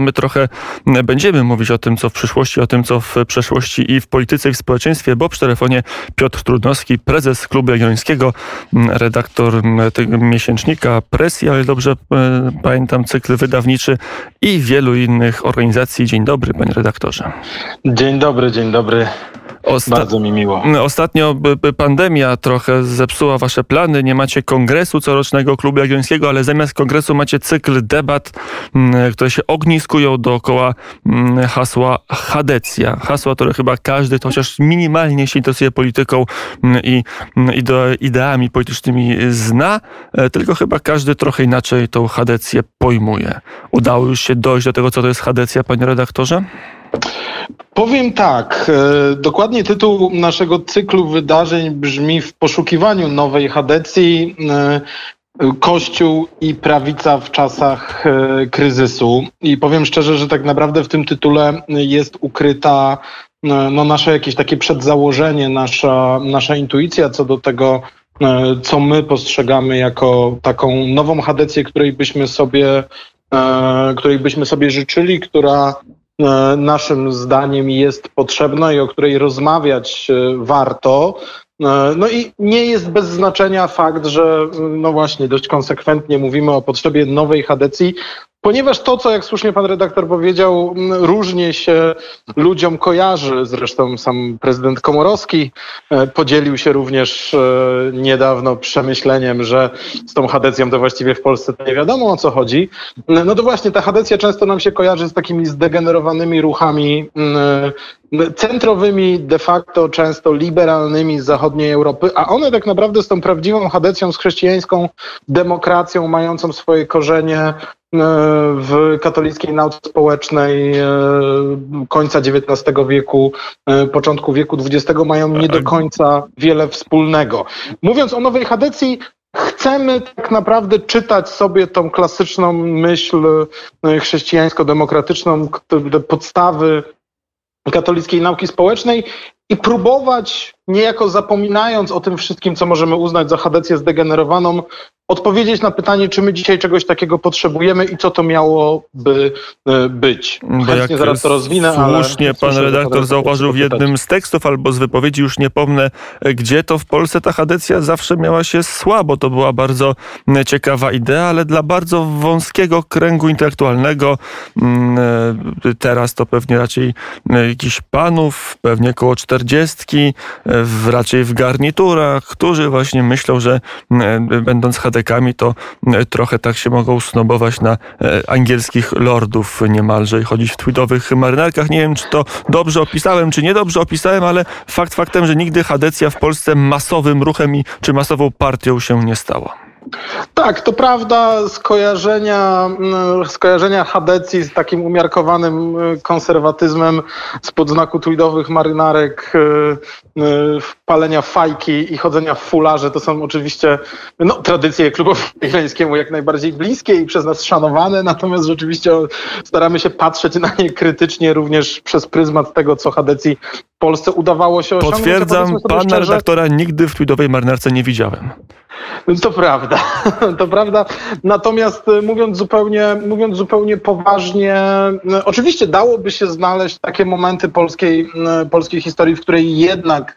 My trochę będziemy mówić o tym, co w przyszłości, o tym, co w przeszłości i w polityce, i w społeczeństwie, bo przy telefonie Piotr Trudnowski, prezes Klubu Jagiellońskiego, redaktor tego miesięcznika Presji, ale dobrze e, pamiętam cykl wydawniczy i wielu innych organizacji. Dzień dobry, panie redaktorze. Dzień dobry, dzień dobry. Osta Bardzo mi miło. Ostatnio pandemia trochę zepsuła wasze plany. Nie macie kongresu corocznego Klubu Jagiellońskiego, ale zamiast kongresu macie cykl debat, które się ogniskują dookoła hasła Hadecja. Hasła, które chyba każdy, chociaż minimalnie się interesuje polityką i ideami politycznymi zna, e, tylko chyba każdy trochę inaczej tą Hadecję pojmuje. Udało już się dojść do tego, co to jest Hadecja, panie redaktorze? Powiem tak. E, dokładnie tytuł naszego cyklu wydarzeń brzmi w poszukiwaniu nowej Hadecji. E, Kościół i prawica w czasach e, kryzysu. I powiem szczerze, że tak naprawdę w tym tytule jest ukryta no, nasze jakieś takie przedzałożenie, nasza, nasza intuicja co do tego, co my postrzegamy jako taką nową Hadecję, której byśmy sobie, której byśmy sobie życzyli, która naszym zdaniem jest potrzebna i o której rozmawiać e, warto. E, no i nie jest bez znaczenia fakt, że no właśnie dość konsekwentnie mówimy o potrzebie nowej Hadecji, Ponieważ to, co jak słusznie pan redaktor powiedział, różnie się ludziom kojarzy, zresztą sam prezydent Komorowski e, podzielił się również e, niedawno przemyśleniem, że z tą hadecją to właściwie w Polsce nie wiadomo o co chodzi. No to właśnie ta hadecja często nam się kojarzy z takimi zdegenerowanymi ruchami centrowymi, de facto często liberalnymi z zachodniej Europy, a one tak naprawdę z tą prawdziwą hadecją, z chrześcijańską demokracją, mającą swoje korzenie e, w katolickiej nauce społecznej e, końca XIX wieku, e, początku wieku XX mają nie do końca wiele wspólnego. Mówiąc o nowej Hadecji, chcemy tak naprawdę czytać sobie tą klasyczną myśl chrześcijańsko-demokratyczną, podstawy katolickiej nauki społecznej i próbować, niejako zapominając o tym wszystkim, co możemy uznać za hadecję zdegenerowaną, odpowiedzieć na pytanie, czy my dzisiaj czegoś takiego potrzebujemy i co to miałoby e, być. Chętnie zaraz to rozwinę, Słusznie pan redaktor zauważył w jednym z tekstów albo z wypowiedzi, już nie pomnę, e, gdzie to w Polsce ta hadecja zawsze miała się słabo. To była bardzo e, ciekawa idea, ale dla bardzo wąskiego kręgu intelektualnego, teraz to pewnie raczej jakichś panów, pewnie około czterdziestki, raczej w garniturach, którzy właśnie myślą, że będąc to e, trochę tak się mogą snobować na e, angielskich lordów niemalże i chodzić w tweedowych marynarkach. Nie wiem, czy to dobrze opisałem, czy niedobrze opisałem, ale fakt faktem, że nigdy Hadecja w Polsce masowym ruchem i czy masową partią się nie stała. Tak, to prawda. Skojarzenia, mm, skojarzenia Hadecji z takim umiarkowanym y, konserwatyzmem spod znaku tweedowych marynarek, y, palenia fajki i chodzenia w fularze to są oczywiście no, tradycje klubowi jagiellońskiemu jak najbardziej bliskie i przez nas szanowane, natomiast rzeczywiście staramy się patrzeć na nie krytycznie również przez pryzmat tego, co Hadecji w Polsce udawało się osiągnąć. Potwierdzam, pana szczerze, redaktora nigdy w tweedowej marynarce nie widziałem. To prawda, to prawda. Natomiast y, mówiąc zupełnie, mówiąc zupełnie poważnie, y, oczywiście dałoby się znaleźć takie momenty polskiej, y, polskiej historii, w której jednak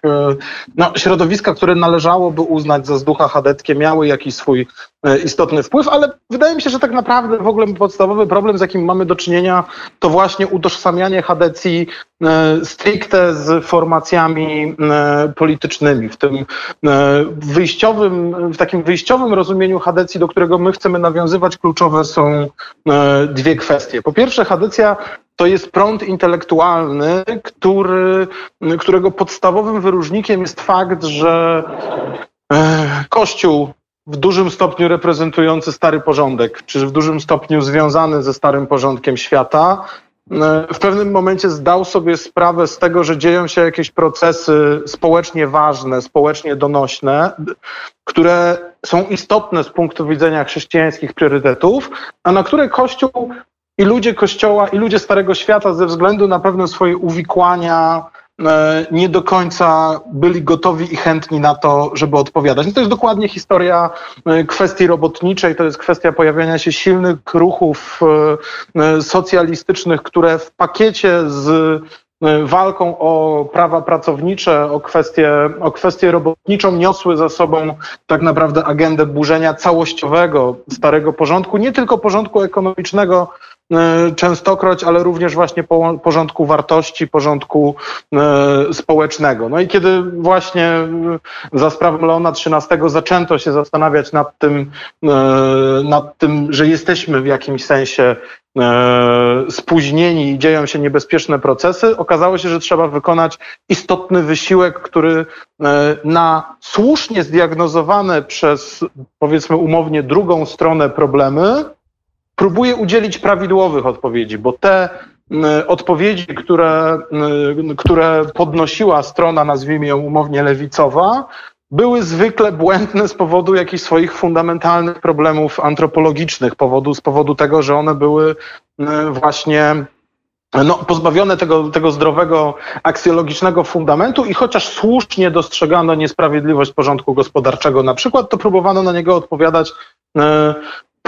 no, środowiska, które należałoby uznać za zducha chadeckie, miały jakiś swój istotny wpływ, ale wydaje mi się, że tak naprawdę w ogóle podstawowy problem, z jakim mamy do czynienia, to właśnie utożsamianie Hadecji stricte z formacjami politycznymi. W tym wyjściowym, w takim wyjściowym rozumieniu Hadecji, do którego my chcemy nawiązywać, kluczowe są e, dwie kwestie. Po pierwsze, Hadecja to jest prąd intelektualny, który, którego podstawowym wyróżnikiem jest fakt, że e, Kościół w dużym stopniu reprezentujący stary porządek, czy w dużym stopniu związany ze starym porządkiem świata, w pewnym momencie zdał sobie sprawę z tego, że dzieją się jakieś procesy społecznie ważne, społecznie donośne, które są istotne z punktu widzenia chrześcijańskich priorytetów, a na które Kościół i ludzie Kościoła, i ludzie Starego Świata ze względu na pewne swoje uwikłania, e, nie do końca byli gotowi i chętni na to, żeby odpowiadać. No to jest dokładnie historia e, kwestii robotniczej, to jest kwestia pojawiania się silnych ruchów socjalistycznych, które w pakiecie z walką o prawa pracownicze, o kwestię, o kwestię robotniczą niosły za sobą tak naprawdę agendę burzenia całościowego starego porządku, nie tylko porządku ekonomicznego, E, częstokroć, ale również właśnie porządku wartości, porządku e, społecznego. No i kiedy właśnie e, za sprawą Leona XIII zaczęto się zastanawiać nad tym, nad tym, że jesteśmy w jakimś sensie spóźnieni i dzieją się niebezpieczne procesy, okazało się, że trzeba wykonać istotny wysiłek, który na słusznie zdiagnozowane przez, powiedzmy umownie, drugą stronę problemy, próbuję udzielić prawidłowych odpowiedzi, bo te odpowiedzi, które, które podnosiła strona, nazwijmy ją umownie lewicowa, były zwykle błędne z powodu jakichś swoich fundamentalnych problemów antropologicznych, powodu, z powodu tego, że one były właśnie no, pozbawione tego, tego zdrowego aksjologicznego fundamentu i chociaż słusznie dostrzegano niesprawiedliwość porządku gospodarczego na przykład, to próbowano na niego odpowiadać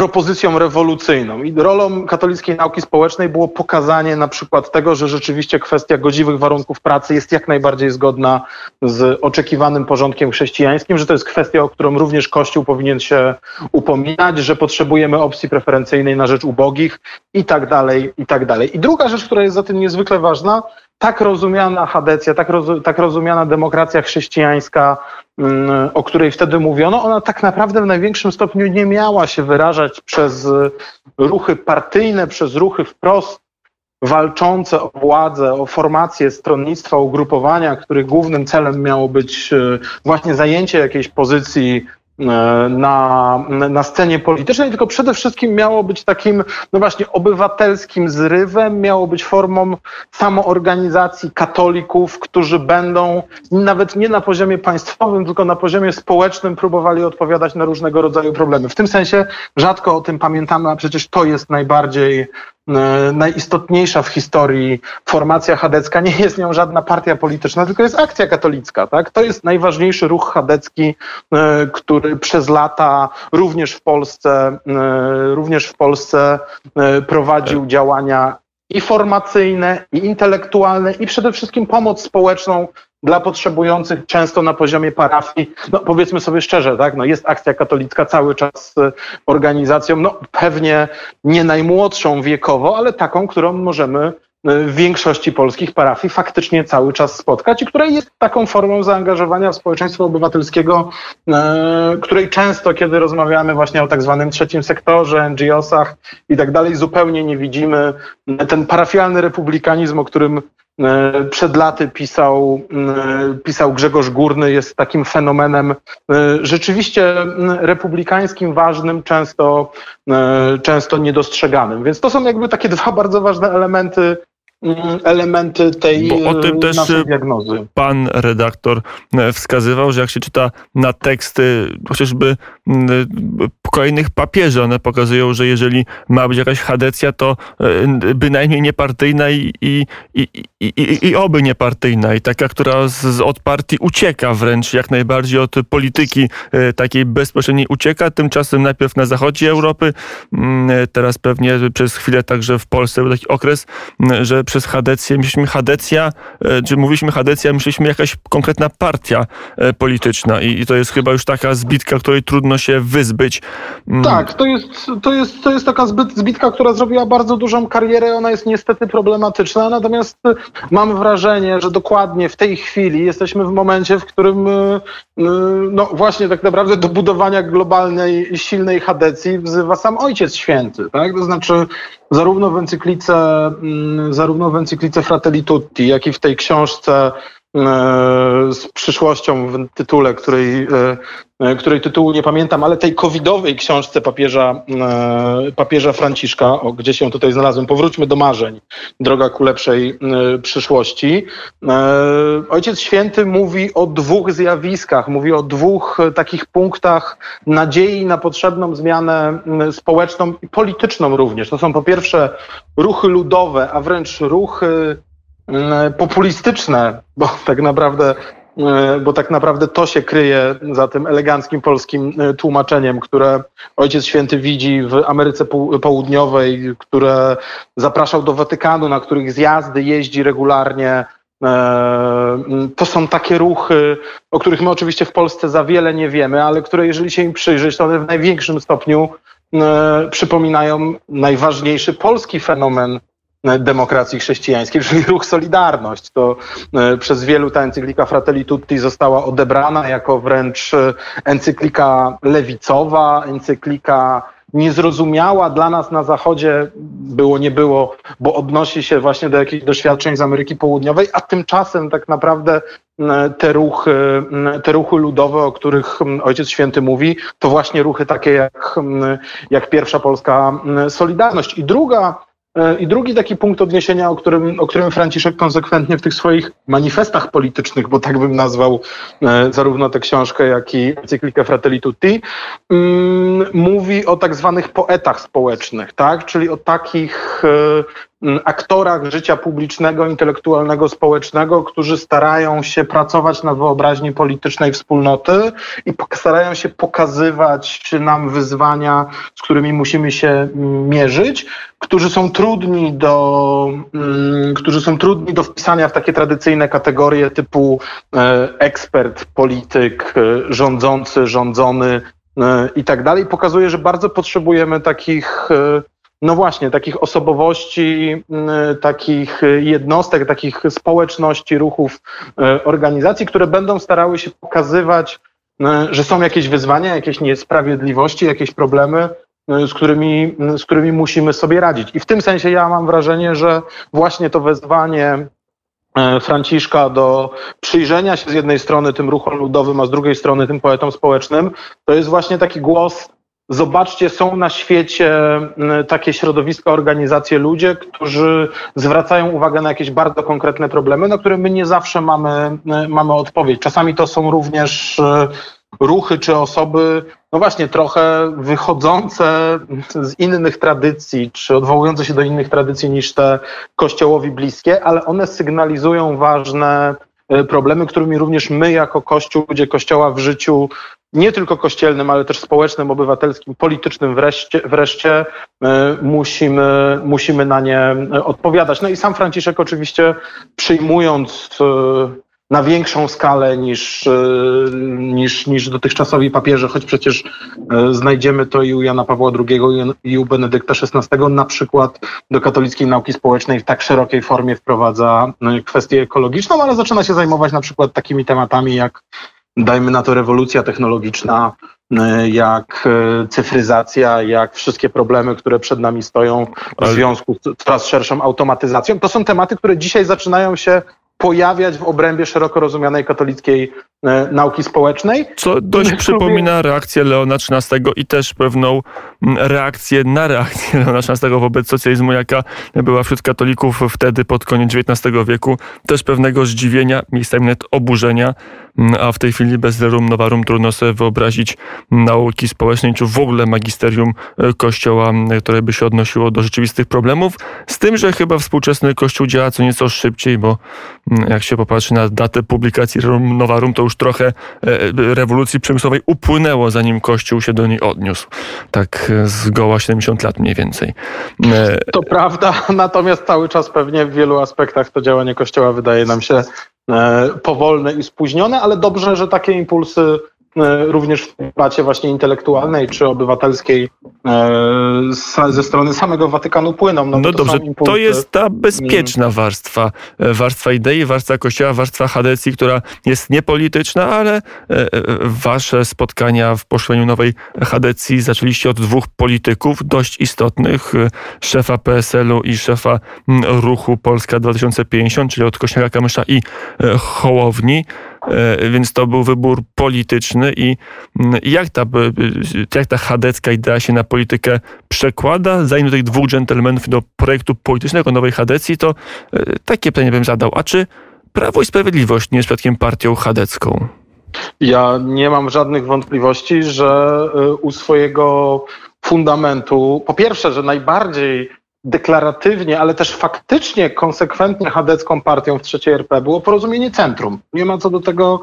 propozycją rewolucyjną. I rolą katolickiej nauki społecznej było pokazanie na przykład tego, że rzeczywiście kwestia godziwych warunków pracy jest jak najbardziej zgodna z oczekiwanym porządkiem chrześcijańskim, że to jest kwestia, o którą również Kościół powinien się upominać, że potrzebujemy opcji preferencyjnej na rzecz ubogich i tak dalej, i tak dalej. I druga rzecz, która jest za tym niezwykle ważna, tak rozumiana Hadecja, tak, tak rozumiana demokracja chrześcijańska, mm, o której wtedy mówiono, ona tak naprawdę w największym stopniu nie miała się wyrażać przez ruchy partyjne, przez ruchy wprost walczące o władzę, o formację stronnictwa, ugrupowania, których głównym celem miało być e, właśnie zajęcie jakiejś pozycji na, na scenie politycznej, tylko przede wszystkim miało być takim, no właśnie, obywatelskim zrywem, miało być formą samoorganizacji katolików, którzy będą nawet nie na poziomie państwowym, tylko na poziomie społecznym próbowali odpowiadać na różnego rodzaju problemy. W tym sensie rzadko o tym pamiętamy, a przecież to jest najbardziej E, najistotniejsza w historii formacja chadecka nie jest nią żadna partia polityczna, tylko jest akcja katolicka. Tak? To jest najważniejszy ruch chadecki, e, który przez lata również w Polsce, e, również w Polsce prowadził działania i formacyjne, i intelektualne, i przede wszystkim pomoc społeczną dla potrzebujących, często na poziomie parafii. No powiedzmy sobie szczerze, tak, no jest akcja katolicka cały czas e, organizacją, no pewnie nie najmłodszą wiekowo, ale taką, którą możemy w większości polskich parafii faktycznie cały czas spotkać i która jest taką formą zaangażowania w społeczeństwo obywatelskiego, e, której często, kiedy rozmawiamy właśnie o tak zwanym trzecim sektorze, NGO-sach i tak dalej, zupełnie nie widzimy. Ten parafialny republikanizm, o którym przed laty pisał, pisał Grzegorz Górny, jest takim fenomenem rzeczywiście republikańskim, ważnym, często, często niedostrzeganym. Więc to są jakby takie dwa bardzo ważne elementy elementy tej Bo o tym też e, diagnozy. Pan redaktor e, wskazywał, że jak się czyta na teksty chociażby mm, e, kolejnych papieży, one pokazują, że jeżeli ma być jakaś hadecja, to bynajmniej niepartyjna i, i, i, i, i oby niepartyjna i taka, która z, od partii ucieka wręcz jak najbardziej od polityki takiej bezpośredniej ucieka. Tymczasem najpierw na zachodzie Europy, mm, teraz pewnie przez chwilę także w Polsce był taki okres, że przez Hadecję. Myśleliśmy Hadecja, e, czy mówiliśmy Hadecja, myśleliśmy jakaś konkretna partia e, polityczna i, to jest chyba już taka zbitka, której trudno się wyzbyć. Mm. Tak, to jest, to jest, to jest taka zbyt, zbitka, która zrobiła bardzo dużą karierę, ona jest niestety problematyczna, natomiast e, mam wrażenie, że dokładnie w tej chwili jesteśmy w momencie, w którym no właśnie tak naprawdę do budowania globalnej, silnej Hadecji wzywa sam Ojciec Święty, tak? To znaczy zarówno w encyklice, mm, zarówno w encyklice Fratelli Tutti, jak i w tej książce z przyszłością w tytule, której, e, e, której tytułu nie pamiętam, ale tej covidowej książce papieża, papieża Franciszka, o, gdzie się tutaj znalazłem, powróćmy do marzeń, droga ku lepszej przyszłości. Ojciec Święty mówi o dwóch zjawiskach, mówi o dwóch takich punktach nadziei na potrzebną zmianę społeczną i polityczną również. To są po pierwsze ruchy ludowe, a wręcz ruchy populistyczne, bo tak naprawdę E, bo tak naprawdę to się kryje za tym eleganckim polskim e, tłumaczeniem, które Ojciec Święty widzi w Ameryce Południowej, które zapraszał do Watykanu, na których zjazdy jeździ regularnie. E, to są takie ruchy, o których my oczywiście w Polsce za wiele nie wiemy, ale które jeżeli się im przyjrzeć, to one w największym stopniu przypominają najważniejszy polski fenomen demokracji chrześcijańskiej, czyli ruch Solidarność. To e, przez wielu ta encyklika Fratelli Tutti została odebrana jako wręcz e, encyklika lewicowa, encyklika niezrozumiała dla nas na Zachodzie, było nie było, bo odnosi się właśnie do jakichś doświadczeń z Ameryki Południowej, a tymczasem tak naprawdę te ruchy, te ruchy ludowe, o których Ojciec Święty mówi, to właśnie ruchy takie jak, jak pierwsza polska Solidarność. I druga E, I drugi taki punkt odniesienia, o którym, o którym Franciszek konsekwentnie w tych swoich manifestach politycznych, bo tak bym nazwał e, zarówno tę książkę, jak i encyklikę Fratelli Tutti, mm, mówi o tak zwanych poetach społecznych, tak? czyli o takich e, aktorach życia publicznego, intelektualnego, społecznego, którzy starają się pracować na wyobraźni politycznej wspólnoty i starają się pokazywać nam wyzwania, z którymi musimy się mierzyć, którzy są trudni do, którzy są trudni do wpisania w takie tradycyjne kategorie typu e, ekspert, polityk, e, rządzący, rządzony e, i tak dalej. Pokazuje, że bardzo potrzebujemy takich no właśnie, takich osobowości, mm, takich jednostek, takich społeczności, ruchów, e, organizacji, które będą starały się pokazywać, e, że są jakieś wyzwania, jakieś niesprawiedliwości, jakieś problemy, z którymi, z którymi musimy sobie radzić. I w tym sensie ja mam wrażenie, że właśnie to wezwanie Franciszka do przyjrzenia się z jednej strony tym ruchom ludowym, a z drugiej strony tym poetom społecznym, to jest właśnie taki głos Zobaczcie, są na świecie takie środowiska, organizacje, ludzie, którzy zwracają uwagę na jakieś bardzo konkretne problemy, na które my nie zawsze mamy, mamy odpowiedź. Czasami to są również e, ruchy czy osoby, no właśnie, trochę wychodzące z innych tradycji, czy odwołujące się do innych tradycji niż te kościołowi bliskie, ale one sygnalizują ważne e, problemy, którymi również my jako Kościół, ludzie Kościoła w życiu nie tylko kościelnym, ale też społecznym, obywatelskim, politycznym wreszcie, wreszcie e, musimy, musimy na nie e, odpowiadać. No i sam Franciszek oczywiście przyjmując e, na większą skalę niż, niż, niż dotychczasowi papieże, choć przecież znajdziemy to i u Jana Pawła II i u Benedykta XVI, na przykład do katolickiej nauki społecznej w tak szerokiej formie wprowadza kwestię ekologiczną, ale zaczyna się zajmować na przykład takimi tematami jak dajmy na to rewolucja technologiczna, e, jak e, cyfryzacja, jak wszystkie problemy, które przed nami stoją w związku z coraz szerszą automatyzacją. To są tematy, które dzisiaj zaczynają się pojawiać w obrębie szeroko rozumianej katolickiej e, nauki społecznej. Co dość przypomina reakcję Leona XIII i też pewną reakcję na reakcję Leona XIII wobec socjalizmu, jaka była wśród katolików wtedy pod koniec XIX wieku. Też pewnego zdziwienia, miejscami nawet oburzenia, a w tej chwili bez rerum novarum trudno sobie wyobrazić nauki społecznej, czy w ogóle magisterium e, Kościoła, które by się odnosiło do rzeczywistych problemów. Z tym, że chyba współczesny Kościół działa co nieco szybciej, bo jak się popatrzy na datę publikacji rerum novarum, to już trochę e, rewolucji przemysłowej upłynęło, zanim Kościół się do niej odniósł. Tak e, zgoła 70 lat mniej więcej. To prawda, natomiast cały czas pewnie w wielu aspektach to działanie Kościoła wydaje nam się E, powolne i spóźnione, ale dobrze, że takie impulsy E, również w debacie właśnie intelektualnej czy obywatelskiej e, ze strony samego Watykanu płyną. No, no to dobrze, to jest ta bezpieczna warstwa, e, warstwa idei, warstwa Kościoła, warstwa Hadecji, która jest niepolityczna, ale wasze spotkania w poszłeniu nowej Hadecji zaczęliście od dwóch polityków dość istotnych, szefa PSL-u i szefa ruchu Polska 2050, czyli od Kościoła Kamysza i Hołowni. E, więc to był wybór polityczny i mm, jak ta, jak ta chadecka idea się na politykę przekłada, zanim do tych dwóch dżentelmenów do projektu politycznego nowej chadecji, to e, takie pytanie bym zadał. A czy Prawo i Sprawiedliwość nie jest przypadkiem partią chadecką? Ja nie mam żadnych wątpliwości, że e, u swojego fundamentu, po pierwsze, że najbardziej deklaratywnie, ale też faktycznie konsekwentnie chadecką partią w trzeciej RP było porozumienie centrum. Nie ma co do tego,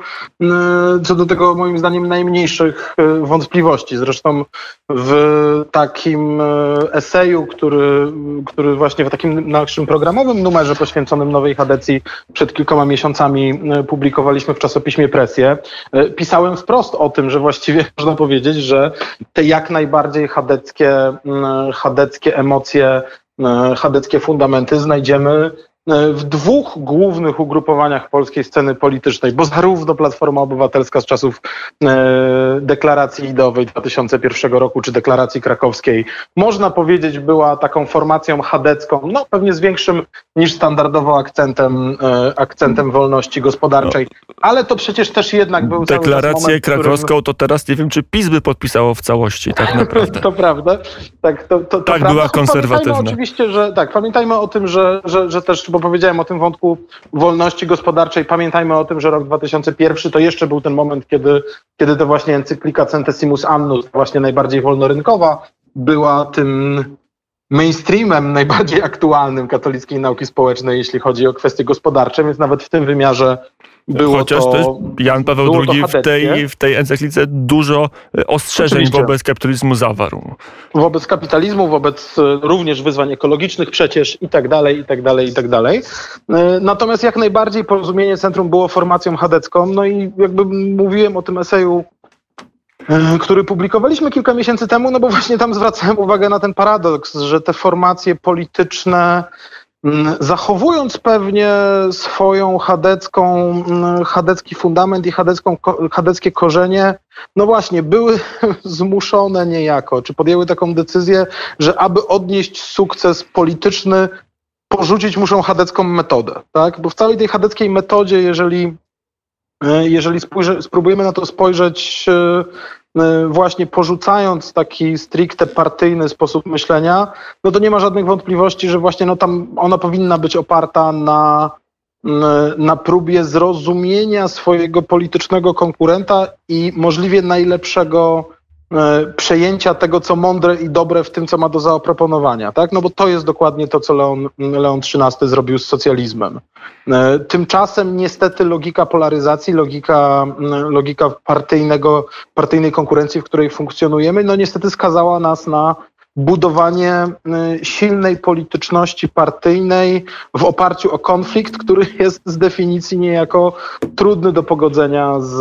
co do tego moim zdaniem najmniejszych y, wątpliwości. Zresztą w takim y, eseju, który, który właśnie w takim naszym programowym numerze poświęconym nowej chadecji przed kilkoma miesiącami publikowaliśmy w czasopiśmie Presję, pisałem wprost o tym, że właściwie można powiedzieć, że te jak najbardziej chadeckie, chadeckie emocje E, chadeckie fundamenty znajdziemy E, w dwóch głównych ugrupowaniach polskiej sceny politycznej, bo zarówno Platforma Obywatelska z czasów e, deklaracji ideowej 2001 roku, czy deklaracji krakowskiej, można powiedzieć, była taką formacją chadecką, no pewnie z większym niż standardowo akcentem, e, akcentem wolności gospodarczej, ale to przecież też jednak był Deklarację moment, krakowską którym... to teraz nie wiem, czy PiS by podpisało w całości, tak naprawdę. to prawda. Tak, to, to, to tak prawda. była konserwatywna. Pamiętajmy oczywiście, że tak, pamiętajmy o tym, że, że, że też, bo powiedziałem o tym wątku wolności gospodarczej, pamiętajmy o tym, że rok 2001 to jeszcze był ten moment, kiedy, kiedy to właśnie encyklika Centesimus Annus, właśnie najbardziej wolnorynkowa, była tym mainstreamem najbardziej aktualnym katolickiej nauki społecznej, jeśli chodzi o kwestie gospodarcze, więc nawet w tym wymiarze było Chociaż to, też Jan Paweł II w tej, w tej encyklice dużo e, ostrzeżeń Oczywiście. wobec kapitalizmu zawarł. Wobec kapitalizmu, wobec e, również wyzwań ekologicznych przecież i tak dalej, i tak dalej, i tak dalej. E, natomiast jak najbardziej porozumienie centrum było formacją chadecką, no i jakby mówiłem o tym eseju który publikowaliśmy kilka miesięcy temu, no bo właśnie tam zwracałem uwagę na ten paradoks, że te formacje polityczne zachowując pewnie swoją chadecką, mm, chadecki fundament i chadecką, chadeckie korzenie, no właśnie, były zmuszone niejako, czy podjęły taką decyzję, że aby odnieść sukces polityczny, porzucić muszą chadecką metodę, tak? Bo w całej tej chadeckiej metodzie, jeżeli e, jeżeli spróbujemy na to spojrzeć E, właśnie porzucając taki stricte partyjny sposób myślenia, no to nie ma żadnych wątpliwości, że właśnie no tam ona powinna być oparta na, na próbie zrozumienia swojego politycznego konkurenta i możliwie najlepszego przejęcia tego, co mądre i dobre w tym, co ma do zaoproponowania, tak? No bo to jest dokładnie to, co Leon, Leon XIII zrobił z socjalizmem. E, tymczasem niestety logika polaryzacji, logika, logika partyjnego, partyjnej konkurencji, w której funkcjonujemy, no niestety skazała nas na budowanie y, silnej polityczności partyjnej w oparciu o konflikt, który jest z definicji niejako trudny do pogodzenia z,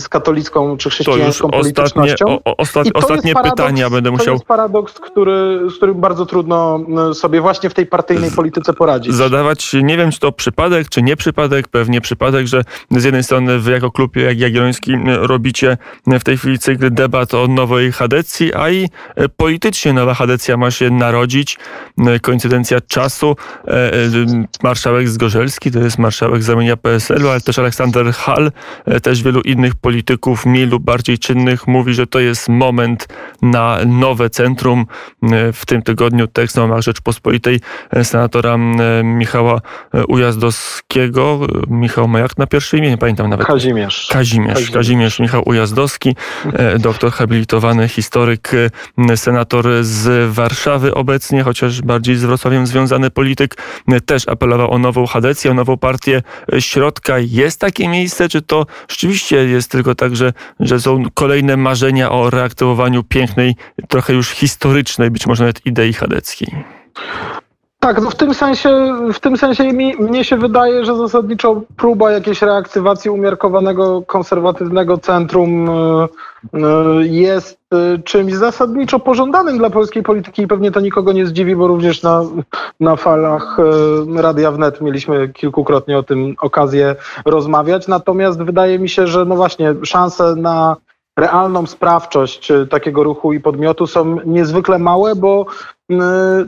z katolicką czy chrześcijańską to już politycznością. Ostatnie, o, osta, ostatnie paradoks, pytania będę musiał... To jest paradoks, który, z którym bardzo trudno y, sobie właśnie w tej partyjnej polityce poradzić. Zadawać, nie wiem czy to przypadek, czy nie przypadek, pewnie przypadek, że z jednej strony wy jako klub jak Jagielloński y, robicie w tej chwili cykl debat o nowej chadecji, a i politycznie nowa chadecja ma się narodzić. E, koincydencja czasu. E, e, marszałek Zgorzelski to jest marszałek zamienia PSL-u, ale też Aleksander Hall, też wielu innych polityków, mniej lub bardziej czynnych, mówi, że to jest moment na nowe centrum. W tym tygodniu tekst na Rzeczpospolitej senatora Michała Ujazdowskiego. Michał ma jak na pierwsze imię? Nie pamiętam nawet. Kazimierz. Kazimierz. Kazimierz, Kazimierz Michał Ujazdowski, doktor habilitowany, historyk, senator z Warszawy obecnie, chociaż bardziej z Wrocławiem związany polityk, też apelował o nową chadecję, o nową partię środka. Jest takie miejsce, czy to rzeczywiście jest tylko tak, że, że są kolejne marzenia o reaktywowaniu pięknej, trochę już historycznej, być może nawet idei chadeckiej? Tak, no w tym sensie, w tym sensie mi, mnie się wydaje, że zasadniczo próba jakiejś reaktywacji umiarkowanego, konserwatywnego centrum e, e, jest e, czymś zasadniczo pożądanym dla polskiej polityki i pewnie to nikogo nie zdziwi, bo również na, na falach Radia Wnet mieliśmy kilkukrotnie o tym okazję rozmawiać. Natomiast wydaje mi się, że no właśnie szanse na realną sprawczość takiego ruchu i podmiotu są niezwykle małe, bo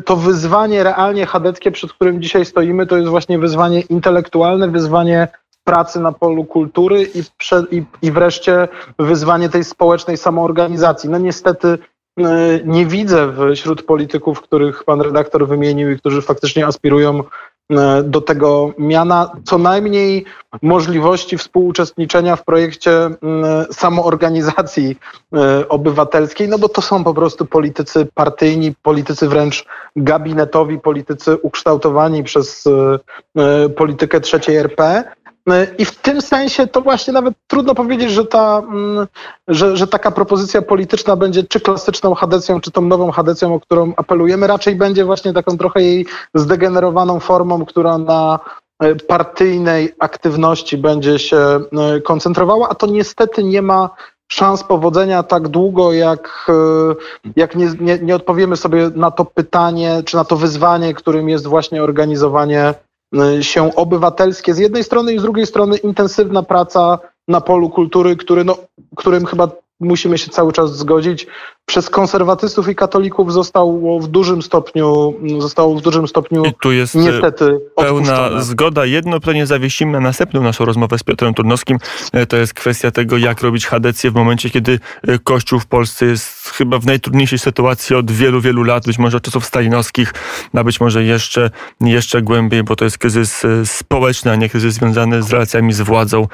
to wyzwanie realnie chadeckie, przed którym dzisiaj stoimy, to jest właśnie wyzwanie intelektualne, wyzwanie pracy na polu kultury i, prze, i, i wreszcie wyzwanie tej społecznej samoorganizacji. No niestety nie widzę wśród polityków, których pan redaktor wymienił i którzy faktycznie aspirują do tego miana, co najmniej możliwości współuczestniczenia w projekcie samoorganizacji obywatelskiej, no bo to są po prostu politycy partyjni, politycy wręcz gabinetowi, politycy ukształtowani przez politykę trzeciej RP. I w tym sensie to właśnie nawet trudno powiedzieć, że, ta, mm, że, że taka propozycja polityczna będzie czy klasyczną chadecją, czy tą nową chadecją, o którą apelujemy. Raczej będzie właśnie taką trochę jej zdegenerowaną formą, która na e, partyjnej aktywności będzie się e, koncentrowała, a to niestety nie ma szans powodzenia tak długo, jak, e, jak nie, nie, nie odpowiemy sobie na to pytanie, czy na to wyzwanie, którym jest właśnie organizowanie się obywatelskie. Z jednej strony i z drugiej strony intensywna praca na polu kultury, który, no, którym chyba musimy się cały czas zgodzić, przez konserwatystów i katolików zostało w dużym stopniu, zostało w dużym stopniu I tu jest e, niestety pełna odpuszczone. zgoda. Jedno pewnie zawiesimy na następną naszą rozmowę z Piotrem Turnowskim. E, to jest kwestia tego, jak robić hadecję w momencie, kiedy e, Kościół w Polsce jest chyba w najtrudniejszej sytuacji od wielu, wielu lat, być może od czasów stalinowskich, a być może jeszcze, jeszcze głębiej, bo to jest kryzys społeczny, a nie kryzys związany z relacjami z władzą.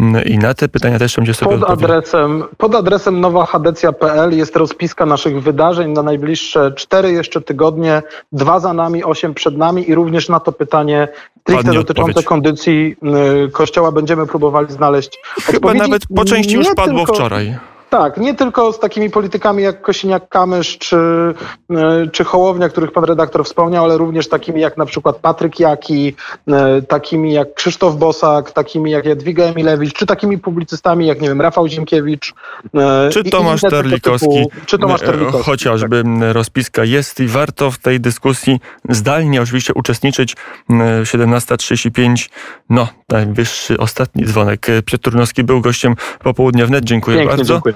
Mm, I na te pytania też będzie sobie pod adresem, pod adresem nowahadecja.pl jest roz rozpiska naszych wydarzeń na najbliższe cztery jeszcze tygodnie, dwa za nami, osiem przed nami i również na to pytanie stricte dotyczące odpowiedź. kondycji y, Kościoła będziemy próbowali znaleźć Chyba odpowiedzi. nawet po części już padło tylko... wczoraj. Tak, nie tylko z takimi politykami jak Kosiniak-Kamysz czy, e, czy Hołownia, których pan redaktor wspomniał, ale również takimi jak na przykład Patryk Jaki, e, takimi jak Krzysztof Bosak, takimi jak Jadwiga Emilewicz, czy takimi publicystami jak, nie wiem, Rafał Ziemkiewicz. E, czy Tomasz Terlikowski. Czy Tomasz Terlikowski. Chociażby tak. rozpiska jest i warto w tej dyskusji zdalnie oczywiście uczestniczyć. 17.35, no, najwyższy, ostatni dzwonek. Piotr Turnowski był gościem popołudnia wnet. Dziękuję Pięknie, bardzo. Dziękuję.